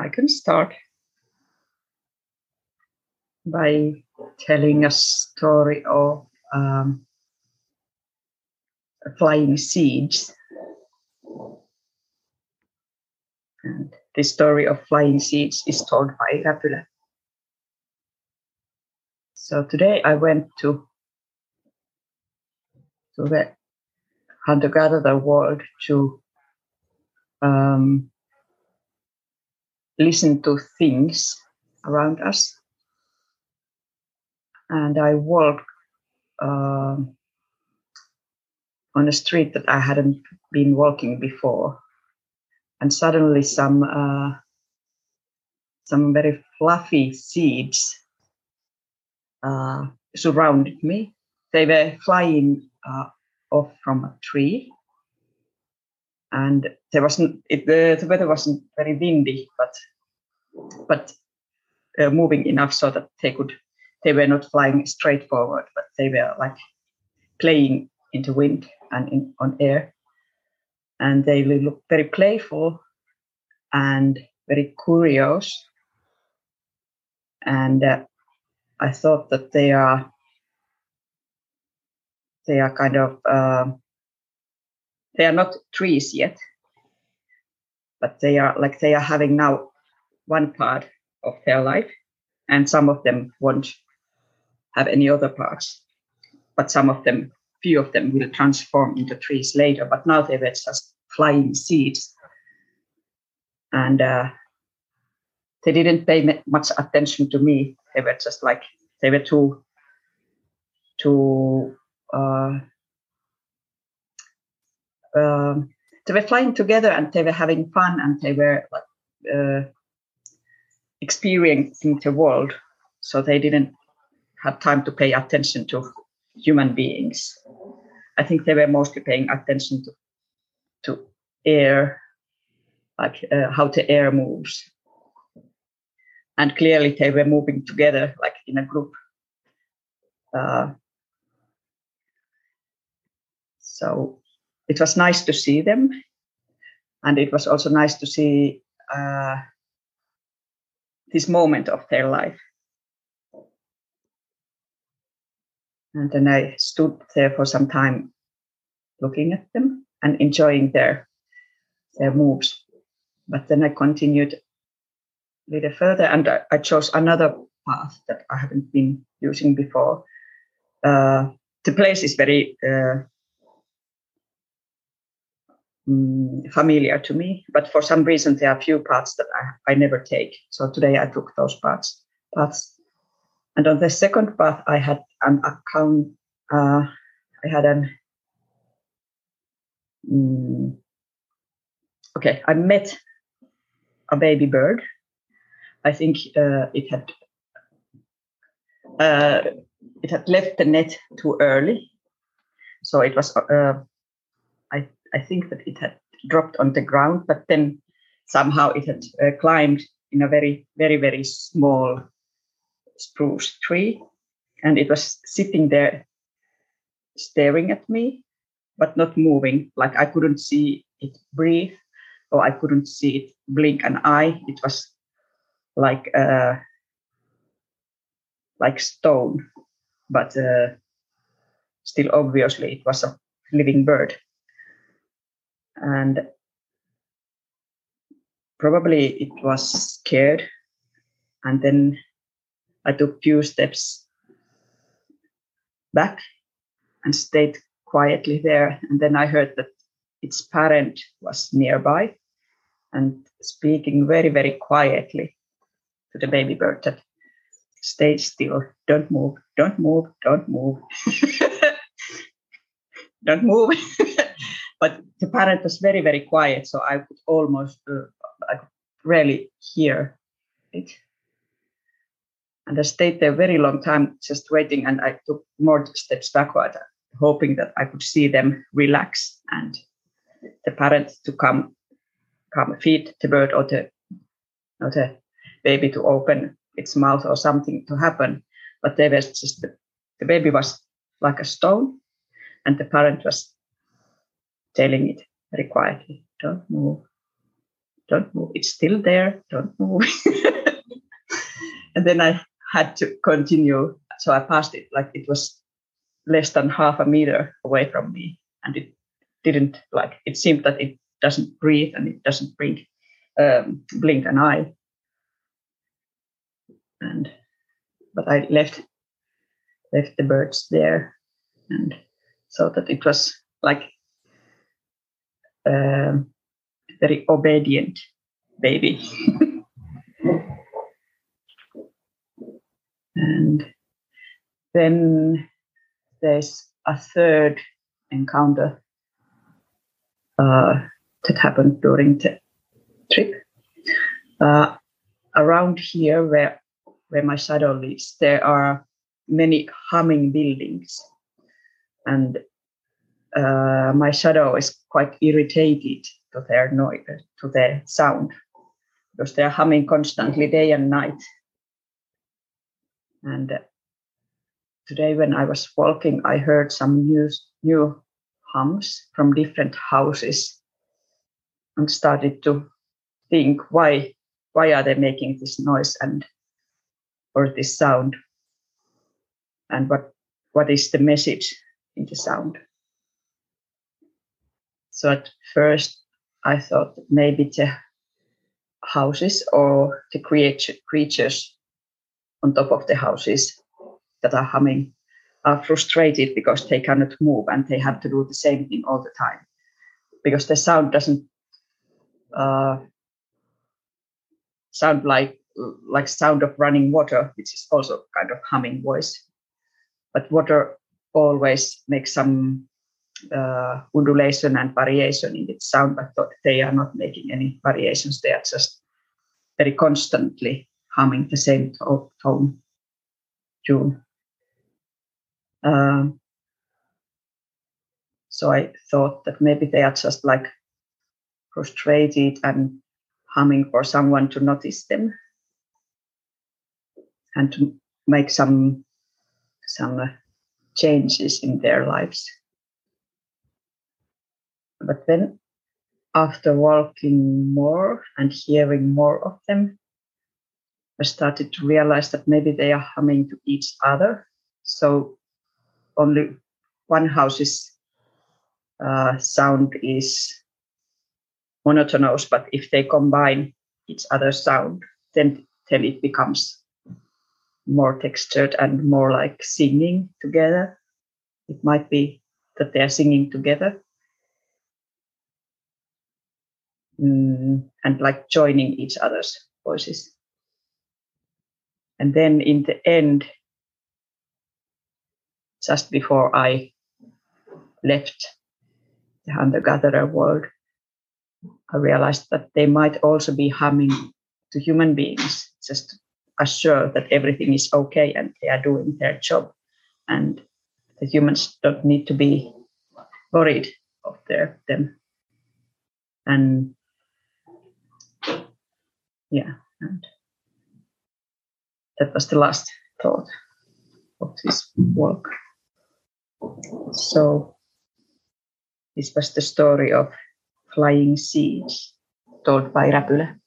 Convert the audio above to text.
I can start by telling a story of um, flying seeds. And the story of flying seeds is told by Räpylä. So today I went to, to the hunter-gatherer world to um, listen to things around us. And I walked uh, on a street that I hadn't been walking before. And suddenly some uh, some very fluffy seeds uh, surrounded me. They were flying uh, off from a tree, and there wasn't it, the, the weather wasn't very windy, but but uh, moving enough so that they could they were not flying straight forward, but they were like playing in the wind and in, on air, and they looked very playful and very curious, and uh, I thought that they are they are kind of um, they are not trees yet, but they are like they are having now one part of their life, and some of them won't have any other parts, but some of them, few of them, will transform into trees later. But now they were just flying seeds, and uh, they didn't pay much attention to me. They were just like they were too too uh, um, they were flying together and they were having fun and they were like uh, experiencing the world. So they didn't have time to pay attention to human beings. I think they were mostly paying attention to to air like uh, how the air moves. And clearly they were moving together like in a group. Uh, so it was nice to see them. And it was also nice to see uh, this moment of their life. And then I stood there for some time looking at them and enjoying their, their moves. But then I continued a little further and I, I chose another path that I haven't been using before. Uh, the place is very uh, um, familiar to me. But for some reason, there are few parts that I, I never take. So today I took those parts. Parts. And on the second path, I had an account. Uh, I had an. Um, okay, I met a baby bird. I think uh, it had uh, it had left the net too early, so it was uh, I think that it had dropped on the ground, but then somehow it had uh, climbed in a very, very, very small spruce tree. And it was sitting there staring at me, but not moving. Like I couldn't see it breathe or I couldn't see it blink an eye. It was like uh, like stone, but uh, still obviously it was a living bird and probably it was scared. And then i took few steps back and stayed quietly there. And then i heard that its parent was nearby and speaking very very quietly to the baby bird that stay still. Don't move don't move don't move. Don't move but the parent was very very quiet so i could almost uh, i could rarely hear it. And i stayed there a very long time just waiting and i took more steps backward hoping that i could see them relax and the parent to come come feed the bird or the or the baby to open its mouth or something to happen. But there was just the, the baby was like a stone and the parent was telling it very quietly don't move, don't move. It's still there. Don't move. and then I had to continue. So I passed it like it was less than half a meter away from me, and it didn't like. It seemed that it doesn't breathe and it doesn't blink, um, blink an eye. And but I left left the birds there, and so that it was like a very obedient baby. and then there's a third encounter uh, that happened during the trip. Uh, around here, where where my shadow lives, there are many humming buildings, and uh, my shadow is quite irritated to their noise, to their sound, because they're humming constantly day and night. And today, when I was walking, I heard some new new hums from different houses, and started to think why why are they making this noise and or this sound and what what is the message in the sound so at first i thought maybe the houses or the creature, creatures on top of the houses that are humming are frustrated because they cannot move and they have to do the same thing all the time because the sound doesn't uh, sound like like sound of running water, which is also kind of humming voice. But water always makes some uh, undulation and variation in its sound, but they are not making any variations. They are just very constantly humming the same tone tune. Um, so I thought that maybe they are just like frustrated and humming for someone to notice them and to make some some uh, changes in their lives. But then, after walking more and hearing more of them, I started to realize that maybe they are humming to each other. So only one house's uh, sound is monotonous, but if they combine each other's sound, then then it becomes more textured and more like singing together. It might be that they are singing together mm, and like joining each other's voices. And then in the end, just before I left the hunter gatherer world, I realized that they might also be humming to human beings, just to assure that everything is okay and they are doing their job. And the humans don't need to be worried of their them. And yeah, and that was the last thought of this work. So this was the story of flying seeds told by Räpylä.